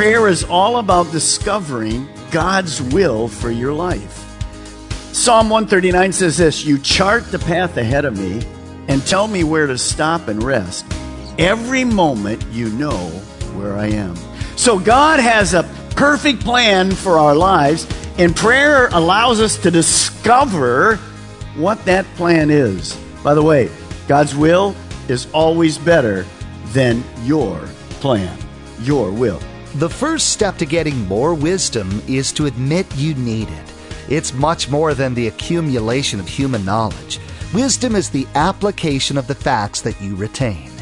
Prayer is all about discovering God's will for your life. Psalm 139 says this You chart the path ahead of me and tell me where to stop and rest. Every moment you know where I am. So God has a perfect plan for our lives, and prayer allows us to discover what that plan is. By the way, God's will is always better than your plan, your will. The first step to getting more wisdom is to admit you need it. It's much more than the accumulation of human knowledge. Wisdom is the application of the facts that you retain.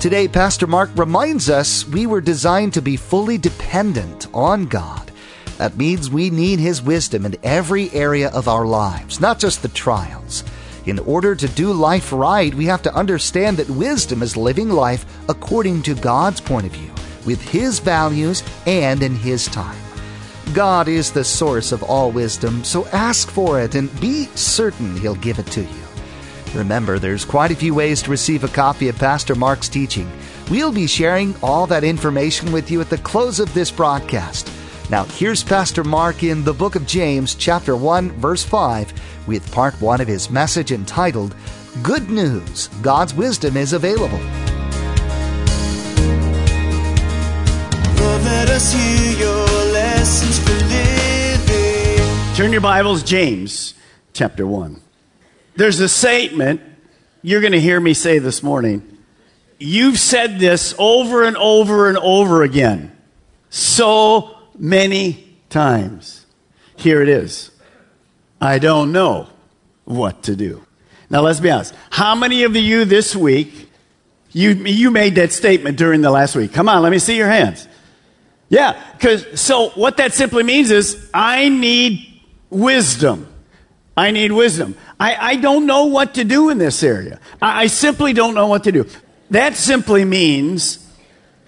Today, Pastor Mark reminds us we were designed to be fully dependent on God. That means we need His wisdom in every area of our lives, not just the trials. In order to do life right, we have to understand that wisdom is living life according to God's point of view, with His values and in His time. God is the source of all wisdom, so ask for it and be certain He'll give it to you. Remember, there's quite a few ways to receive a copy of Pastor Mark's teaching. We'll be sharing all that information with you at the close of this broadcast. Now, here's Pastor Mark in the book of James, chapter 1, verse 5, with part 1 of his message entitled, Good News God's Wisdom is Available. Your lessons for living. Turn your Bibles, James chapter 1. There's a statement you're going to hear me say this morning. You've said this over and over and over again. So many times. Here it is. I don't know what to do. Now let's be honest. How many of you this week, you, you made that statement during the last week? Come on, let me see your hands. Yeah, because so what that simply means is I need wisdom. I need wisdom. I, I don't know what to do in this area. I, I simply don't know what to do. That simply means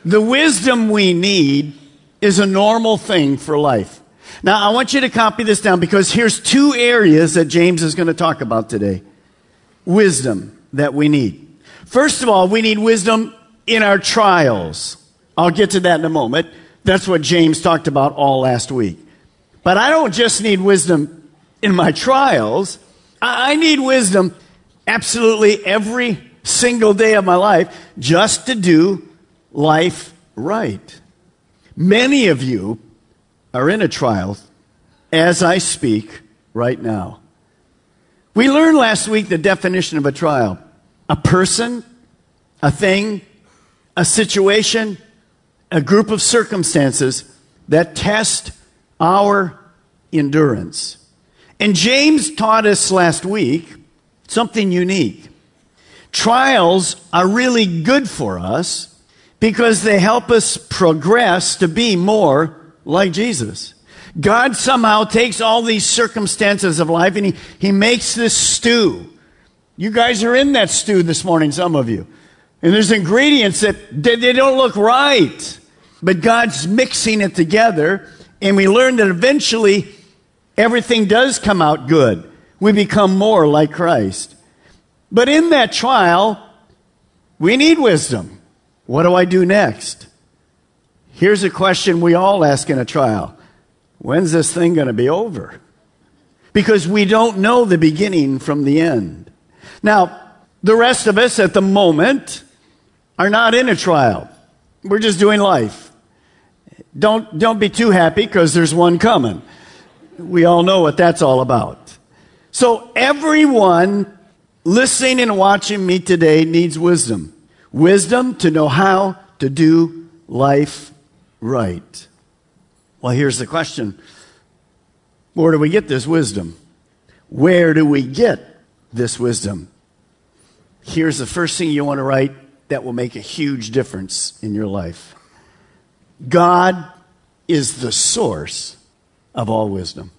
the wisdom we need is a normal thing for life. Now, I want you to copy this down because here's two areas that James is going to talk about today. Wisdom that we need. First of all, we need wisdom in our trials. I'll get to that in a moment. That's what James talked about all last week. But I don't just need wisdom in my trials. I need wisdom absolutely every single day of my life just to do life right. Many of you are in a trial as I speak right now. We learned last week the definition of a trial a person, a thing, a situation, a group of circumstances that test our endurance. And James taught us last week something unique. Trials are really good for us because they help us progress to be more like Jesus. God somehow takes all these circumstances of life and he, he makes this stew. You guys are in that stew this morning, some of you. And there's ingredients that they, they don't look right. But God's mixing it together. And we learn that eventually everything does come out good. We become more like Christ. But in that trial, we need wisdom. What do I do next? Here's a question we all ask in a trial When's this thing going to be over? Because we don't know the beginning from the end. Now, the rest of us at the moment are not in a trial. We're just doing life. Don't, don't be too happy because there's one coming. We all know what that's all about. So everyone listening and watching me today needs wisdom. Wisdom to know how to do life right. Well, here's the question Where do we get this wisdom? Where do we get this wisdom? Here's the first thing you want to write that will make a huge difference in your life God is the source of all wisdom.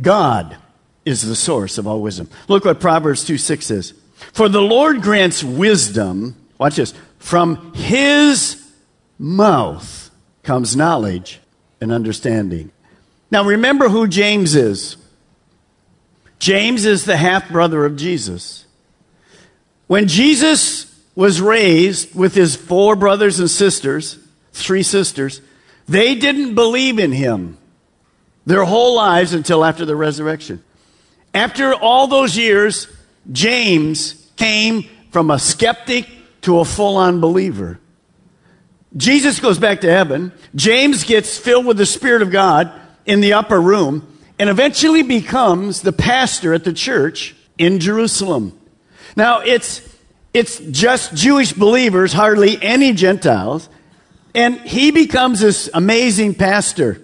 God is the source of all wisdom. Look what Proverbs 2 6 says. For the Lord grants wisdom, watch this, from his mouth comes knowledge and understanding. Now remember who James is. James is the half brother of Jesus. When Jesus was raised with his four brothers and sisters, three sisters, they didn't believe in him their whole lives until after the resurrection. After all those years, James came from a skeptic to a full on believer. Jesus goes back to heaven. James gets filled with the Spirit of God in the upper room and eventually becomes the pastor at the church in Jerusalem. Now, it's, it's just Jewish believers, hardly any Gentiles. And he becomes this amazing pastor.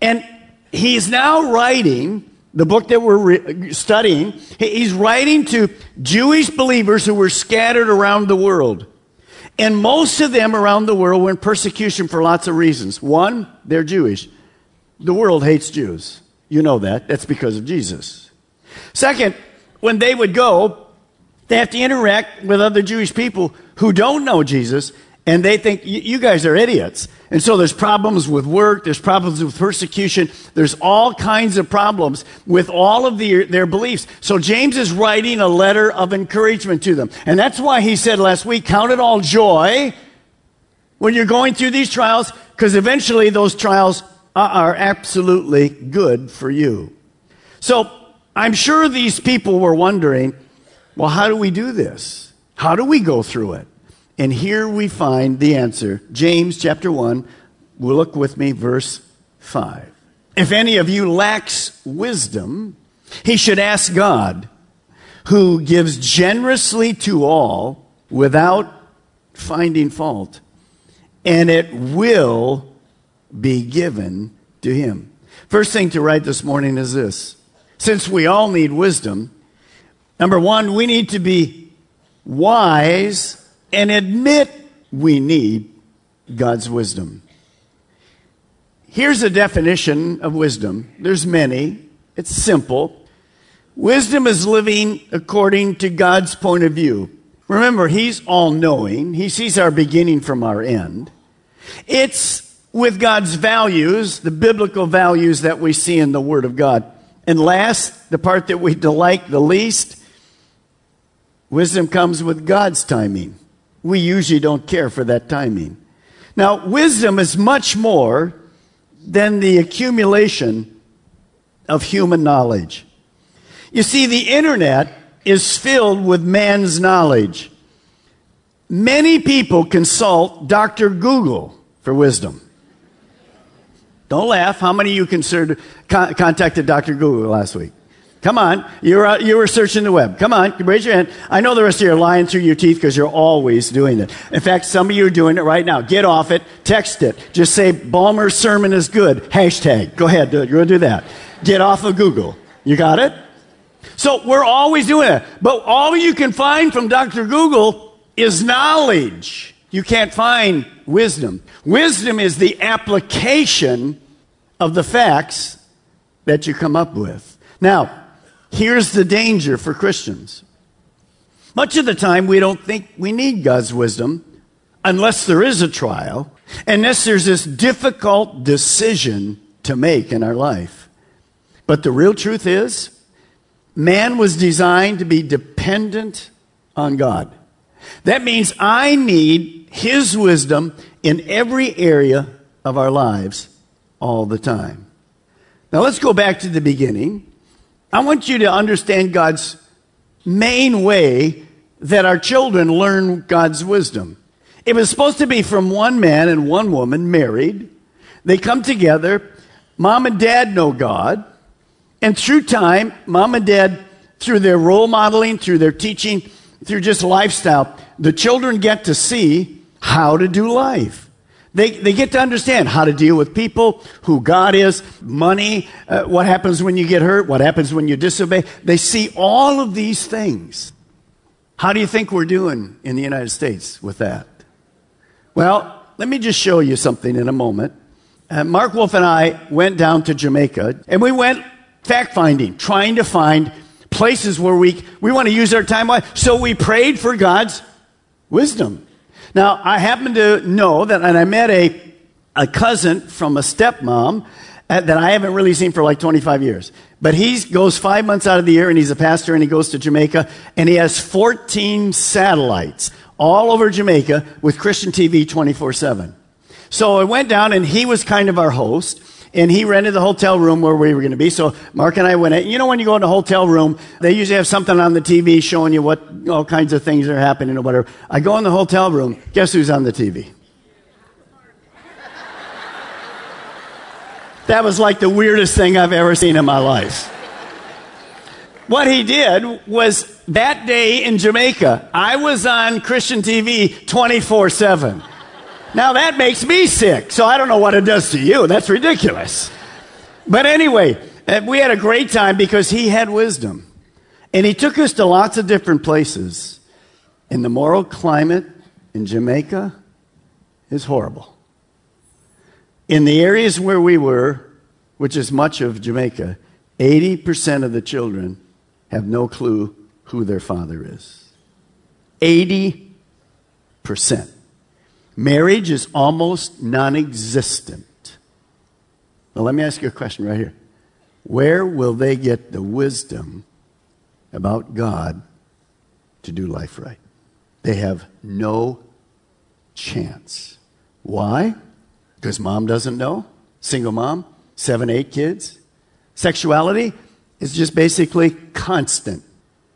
And he's now writing the book that we're re- studying. He's writing to Jewish believers who were scattered around the world. And most of them around the world were in persecution for lots of reasons. One, they're Jewish. The world hates Jews. You know that. That's because of Jesus. Second, when they would go, they have to interact with other Jewish people who don't know Jesus and they think you guys are idiots. And so there's problems with work, there's problems with persecution, there's all kinds of problems with all of the, their beliefs. So James is writing a letter of encouragement to them. And that's why he said last week, count it all joy when you're going through these trials, because eventually those trials are absolutely good for you. So I'm sure these people were wondering, well, how do we do this? How do we go through it? And here we find the answer. James chapter 1, will look with me, verse 5. If any of you lacks wisdom, he should ask God, who gives generously to all without finding fault, and it will be given to him. First thing to write this morning is this. Since we all need wisdom, number one, we need to be wise and admit we need God's wisdom. Here's a definition of wisdom. There's many. It's simple. Wisdom is living according to God's point of view. Remember, He's all knowing. He sees our beginning from our end. It's with God's values, the biblical values that we see in the Word of God. And last, the part that we delight the least, wisdom comes with God's timing we usually don't care for that timing. Now, wisdom is much more than the accumulation of human knowledge. You see, the internet is filled with man's knowledge. Many people consult Dr. Google for wisdom. Don't laugh. How many of you considered, con- contacted Dr. Google last week? Come on. You were, you were searching the web. Come on. Raise your hand. I know the rest of you are lying through your teeth because you're always doing it. In fact, some of you are doing it right now. Get off it. Text it. Just say, Balmer's sermon is good. Hashtag. Go ahead. Do it. You're going to do that. Get off of Google. You got it? So we're always doing it. But all you can find from Dr. Google is knowledge. You can't find wisdom. Wisdom is the application of the facts that you come up with. Now, Here's the danger for Christians. Much of the time, we don't think we need God's wisdom unless there is a trial, unless there's this difficult decision to make in our life. But the real truth is, man was designed to be dependent on God. That means I need His wisdom in every area of our lives all the time. Now let's go back to the beginning. I want you to understand God's main way that our children learn God's wisdom. It was supposed to be from one man and one woman married. They come together. Mom and dad know God. And through time, mom and dad, through their role modeling, through their teaching, through just lifestyle, the children get to see how to do life. They, they get to understand how to deal with people, who God is, money, uh, what happens when you get hurt, what happens when you disobey. They see all of these things. How do you think we're doing in the United States with that? Well, let me just show you something in a moment. Uh, Mark Wolf and I went down to Jamaica and we went fact finding, trying to find places where we, we want to use our time. So we prayed for God's wisdom. Now, I happen to know that, and I met a, a cousin from a stepmom uh, that I haven't really seen for like 25 years. But he goes five months out of the year and he's a pastor and he goes to Jamaica and he has 14 satellites all over Jamaica with Christian TV 24 7. So I went down and he was kind of our host and he rented the hotel room where we were going to be. So Mark and I went in. You know, when you go in a hotel room, they usually have something on the TV showing you what all kinds of things are happening or whatever. I go in the hotel room. Guess who's on the TV? That was like the weirdest thing I've ever seen in my life. What he did was that day in Jamaica, I was on Christian TV 24 7. Now that makes me sick, so I don't know what it does to you. That's ridiculous. But anyway, uh, we had a great time because he had wisdom. And he took us to lots of different places. And the moral climate in Jamaica is horrible. In the areas where we were, which is much of Jamaica, 80% of the children have no clue who their father is. 80%. Marriage is almost non existent. Now, let me ask you a question right here. Where will they get the wisdom about God to do life right? They have no chance. Why? Because mom doesn't know? Single mom? Seven, eight kids? Sexuality is just basically constant.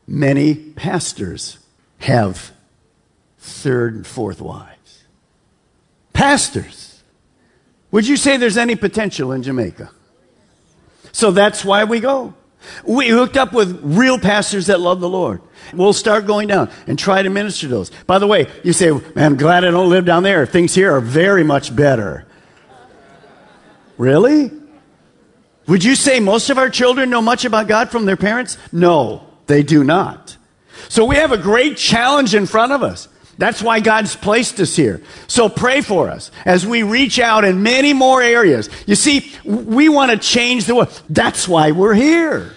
Many pastors have third and fourth wives. Pastors. Would you say there's any potential in Jamaica? So that's why we go. We hooked up with real pastors that love the Lord. We'll start going down and try to minister to those. By the way, you say, I'm glad I don't live down there. Things here are very much better. Really? Would you say most of our children know much about God from their parents? No, they do not. So we have a great challenge in front of us. That's why God's placed us here. So pray for us as we reach out in many more areas. You see, we want to change the world. That's why we're here.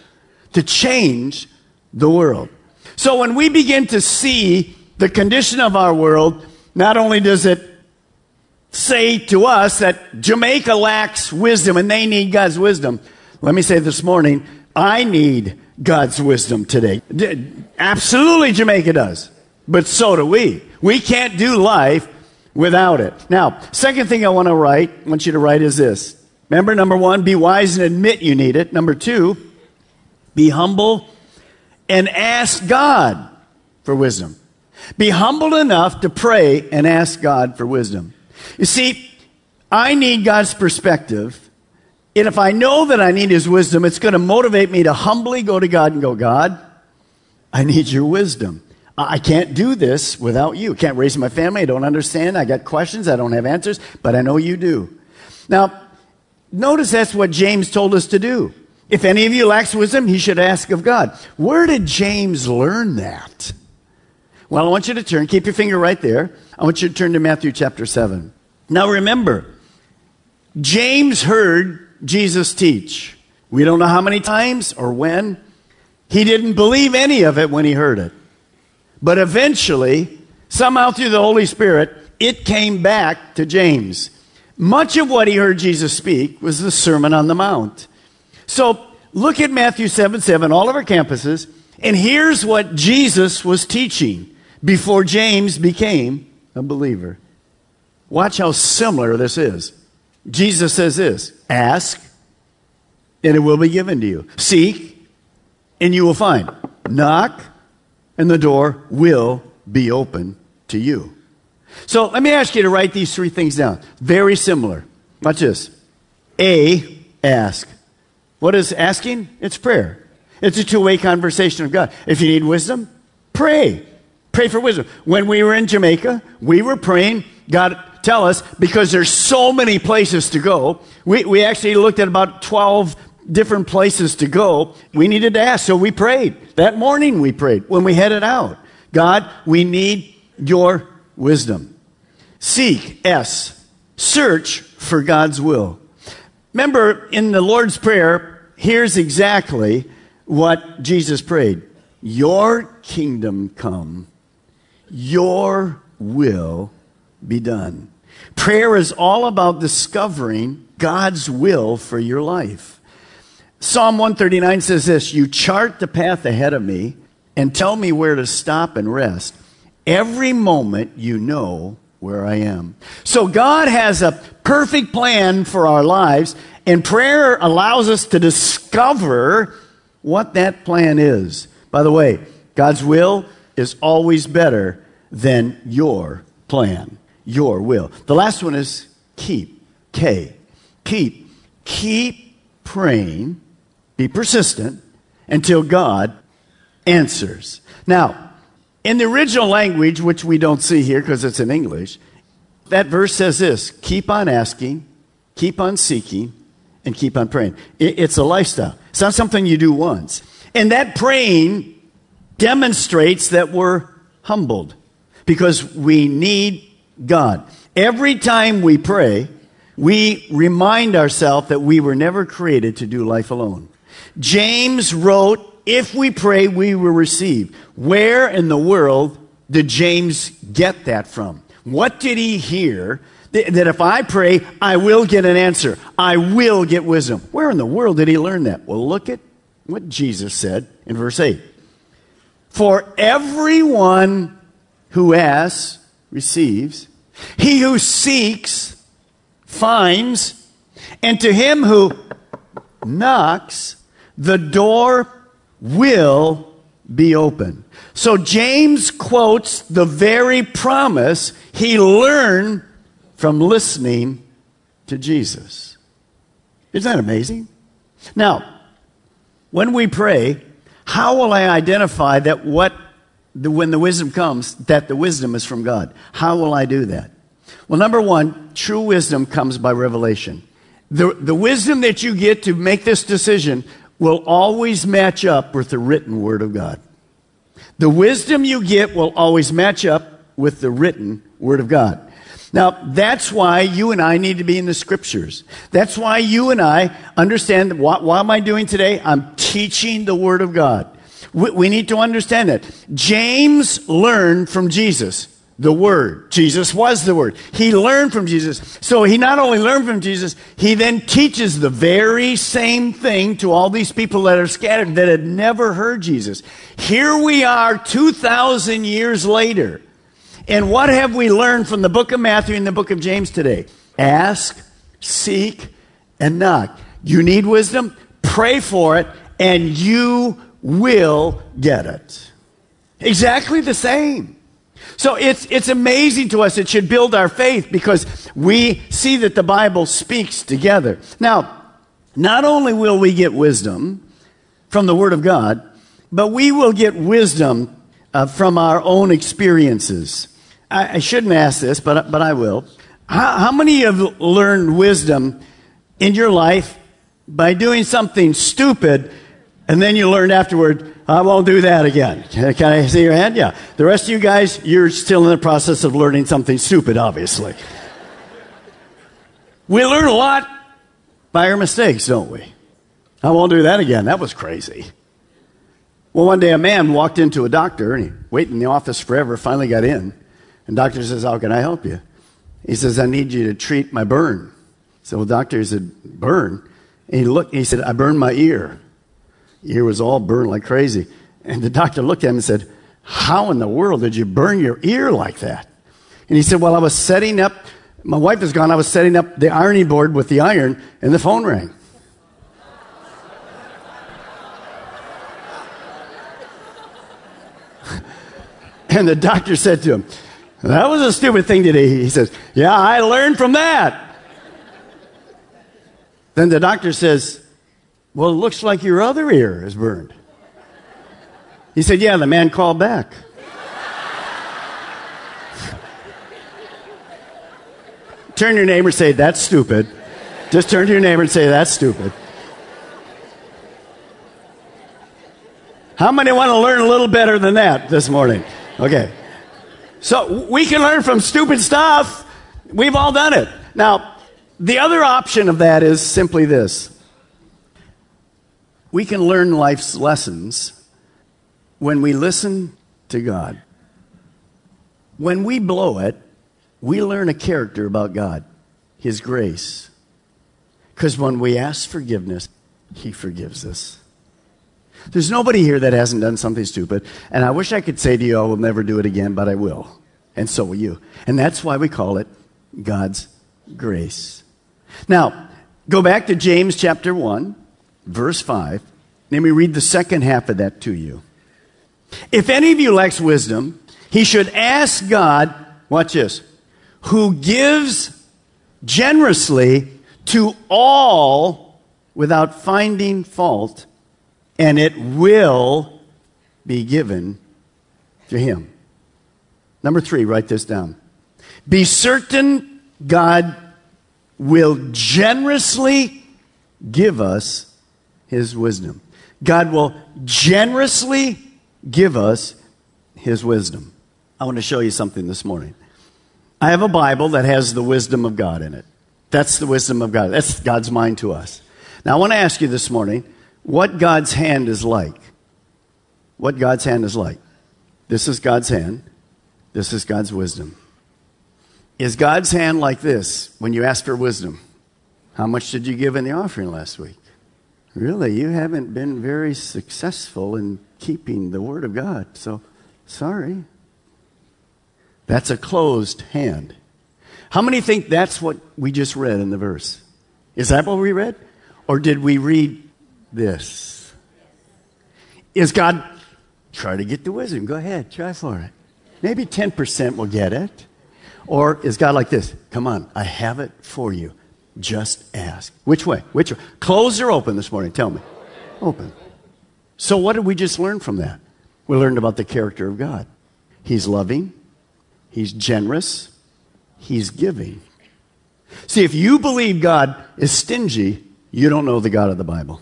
To change the world. So when we begin to see the condition of our world, not only does it say to us that Jamaica lacks wisdom and they need God's wisdom, let me say this morning, I need God's wisdom today. Absolutely, Jamaica does. But so do we. We can't do life without it. Now, second thing I want to write, I want you to write is this. Remember, number one, be wise and admit you need it. Number two, be humble and ask God for wisdom. Be humble enough to pray and ask God for wisdom. You see, I need God's perspective. And if I know that I need His wisdom, it's going to motivate me to humbly go to God and go, God, I need your wisdom. I can't do this without you. Can't raise my family. I don't understand. I got questions. I don't have answers, but I know you do. Now, notice that's what James told us to do. If any of you lacks wisdom, he should ask of God. Where did James learn that? Well, I want you to turn, keep your finger right there. I want you to turn to Matthew chapter 7. Now remember, James heard Jesus teach. We don't know how many times or when. He didn't believe any of it when he heard it. But eventually, somehow through the Holy Spirit, it came back to James. Much of what he heard Jesus speak was the Sermon on the Mount. So look at Matthew 7 7, all of our campuses, and here's what Jesus was teaching before James became a believer. Watch how similar this is. Jesus says this Ask, and it will be given to you. Seek, and you will find. Knock, and the door will be open to you. So let me ask you to write these three things down. Very similar. Watch this. A, ask. What is asking? It's prayer. It's a two way conversation of God. If you need wisdom, pray. Pray for wisdom. When we were in Jamaica, we were praying, God, tell us because there's so many places to go. We, we actually looked at about 12 different places to go. We needed to ask, so we prayed. That morning we prayed when we headed out. God, we need your wisdom. Seek, S. Search for God's will. Remember, in the Lord's Prayer, here's exactly what Jesus prayed Your kingdom come, your will be done. Prayer is all about discovering God's will for your life. Psalm 139 says this You chart the path ahead of me and tell me where to stop and rest. Every moment you know where I am. So God has a perfect plan for our lives, and prayer allows us to discover what that plan is. By the way, God's will is always better than your plan, your will. The last one is keep. K. Keep. Keep praying. Be persistent until God answers. Now, in the original language, which we don't see here because it's in English, that verse says this keep on asking, keep on seeking, and keep on praying. It's a lifestyle. It's not something you do once. And that praying demonstrates that we're humbled because we need God. Every time we pray, we remind ourselves that we were never created to do life alone. James wrote if we pray, we will receive. Where in the world did James get that from? What did he hear that if I pray, I will get an answer? I will get wisdom. Where in the world did he learn that? Well, look at what Jesus said in verse 8. For everyone who asks receives, he who seeks finds, and to him who knocks, the door will be open. So James quotes the very promise he learned from listening to Jesus. Isn't that amazing? Now, when we pray, how will I identify that what the, when the wisdom comes, that the wisdom is from God? How will I do that? Well, number one, true wisdom comes by revelation. The, the wisdom that you get to make this decision will always match up with the written Word of God. The wisdom you get will always match up with the written Word of God. Now, that's why you and I need to be in the scriptures. That's why you and I understand what, what am I doing today? I'm teaching the Word of God. We, we need to understand that. James learned from Jesus the Word. Jesus was the Word. He learned from Jesus. So he not only learned from Jesus, he then teaches the very same thing to all these people that are scattered that had never heard Jesus. Here we are 2,000 years later. And what have we learned from the book of Matthew and the book of James today? Ask, seek, and knock. You need wisdom? Pray for it, and you will get it. Exactly the same. So it's, it's amazing to us. It should build our faith because we see that the Bible speaks together. Now, not only will we get wisdom from the Word of God, but we will get wisdom uh, from our own experiences. I, I, shouldn't ask this, but, but I will. How, how many have learned wisdom in your life by doing something stupid and then you learned afterward, I won't do that again. Can I see your hand? Yeah. The rest of you guys, you're still in the process of learning something stupid, obviously. we learn a lot by our mistakes, don't we? I won't do that again. That was crazy. Well, one day a man walked into a doctor and he waited in the office forever, finally got in. And doctor says, How can I help you? He says, I need you to treat my burn. So, well, doctor, he said, Burn? And he looked, and he said, I burned my ear ear was all burned like crazy. And the doctor looked at him and said, How in the world did you burn your ear like that? And he said, Well, I was setting up, my wife is gone, I was setting up the ironing board with the iron, and the phone rang. and the doctor said to him, That was a stupid thing today. He says, Yeah, I learned from that. then the doctor says, well, it looks like your other ear is burned. He said, Yeah, the man called back. Turn your neighbor and say, That's stupid. Just turn to your neighbor and say, That's stupid. How many want to learn a little better than that this morning? Okay. So we can learn from stupid stuff. We've all done it. Now, the other option of that is simply this we can learn life's lessons when we listen to God. When we blow it, we learn a character about God, His grace. Because when we ask forgiveness, He forgives us. There's nobody here that hasn't done something stupid. And I wish I could say to you, I will never do it again, but I will. And so will you. And that's why we call it God's grace. Now, go back to James chapter 1, verse 5. Let me read the second half of that to you. If any of you lacks wisdom, he should ask God, watch this, who gives generously to all without finding fault and it will be given to him. Number three, write this down. Be certain God will generously give us his wisdom. God will generously give us his wisdom. I want to show you something this morning. I have a Bible that has the wisdom of God in it. That's the wisdom of God. That's God's mind to us. Now, I want to ask you this morning what God's hand is like. What God's hand is like. This is God's hand. This is God's wisdom. Is God's hand like this when you ask for wisdom? How much did you give in the offering last week? Really, you haven't been very successful in keeping the Word of God, so sorry. That's a closed hand. How many think that's what we just read in the verse? Is that what we read? Or did we read this. Is God, try to get the wisdom. Go ahead, try for it. Maybe 10% will get it. Or is God like this? Come on, I have it for you. Just ask. Which way? Which way? Closed or open this morning? Tell me. Open. So, what did we just learn from that? We learned about the character of God. He's loving, He's generous, He's giving. See, if you believe God is stingy, you don't know the God of the Bible.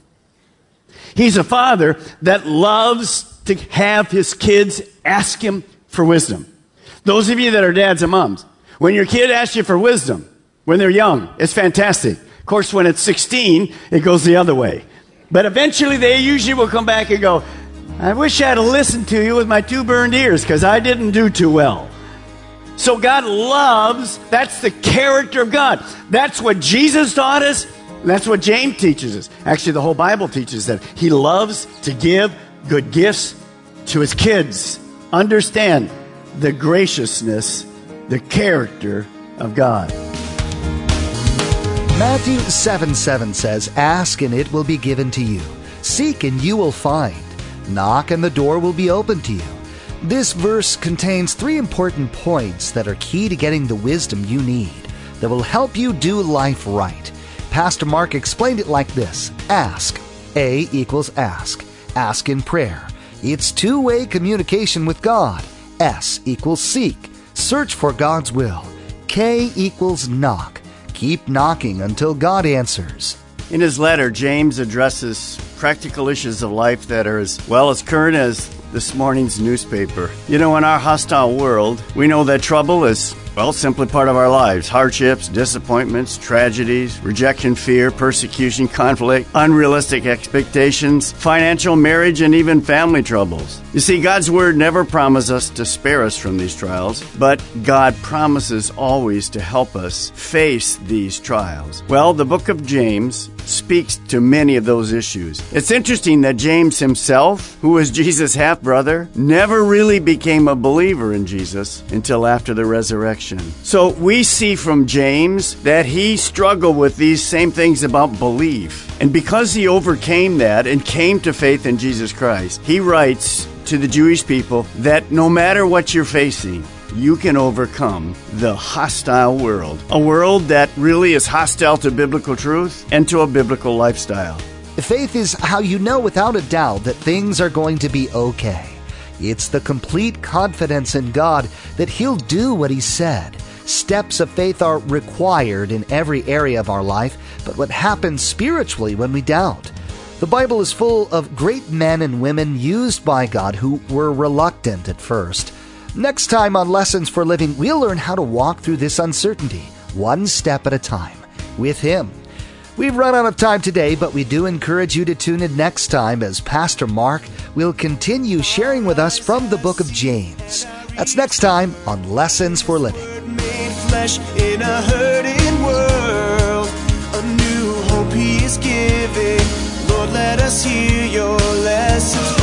He's a father that loves to have his kids ask him for wisdom. Those of you that are dads and moms, when your kid asks you for wisdom, when they're young, it's fantastic. Of course, when it's 16, it goes the other way. But eventually, they usually will come back and go, I wish I'd listened to you with my two burned ears because I didn't do too well. So God loves, that's the character of God. That's what Jesus taught us. That's what James teaches us. Actually, the whole Bible teaches that he loves to give good gifts to his kids. Understand the graciousness, the character of God. Matthew 7 7 says, Ask and it will be given to you. Seek and you will find. Knock and the door will be open to you. This verse contains three important points that are key to getting the wisdom you need that will help you do life right. Pastor Mark explained it like this Ask. A equals ask. Ask in prayer. It's two way communication with God. S equals seek. Search for God's will. K equals knock. Keep knocking until God answers. In his letter, James addresses practical issues of life that are as well as current as this morning's newspaper. You know, in our hostile world, we know that trouble is well, simply part of our lives hardships, disappointments, tragedies, rejection, fear, persecution, conflict, unrealistic expectations, financial, marriage, and even family troubles. You see, God's Word never promises us to spare us from these trials, but God promises always to help us face these trials. Well, the book of James speaks to many of those issues. It's interesting that James himself, who was Jesus' half brother, never really became a believer in Jesus until after the resurrection. So we see from James that he struggled with these same things about belief. And because he overcame that and came to faith in Jesus Christ, he writes to the Jewish people that no matter what you're facing, you can overcome the hostile world. A world that really is hostile to biblical truth and to a biblical lifestyle. Faith is how you know without a doubt that things are going to be okay. It's the complete confidence in God that He'll do what He said. Steps of faith are required in every area of our life, but what happens spiritually when we doubt? The Bible is full of great men and women used by God who were reluctant at first. Next time on Lessons for Living, we'll learn how to walk through this uncertainty, one step at a time, with Him. We've run out of time today, but we do encourage you to tune in next time as Pastor Mark will continue sharing with us from the book of James. That's next time on Lessons for Living. Lord, let us hear your lessons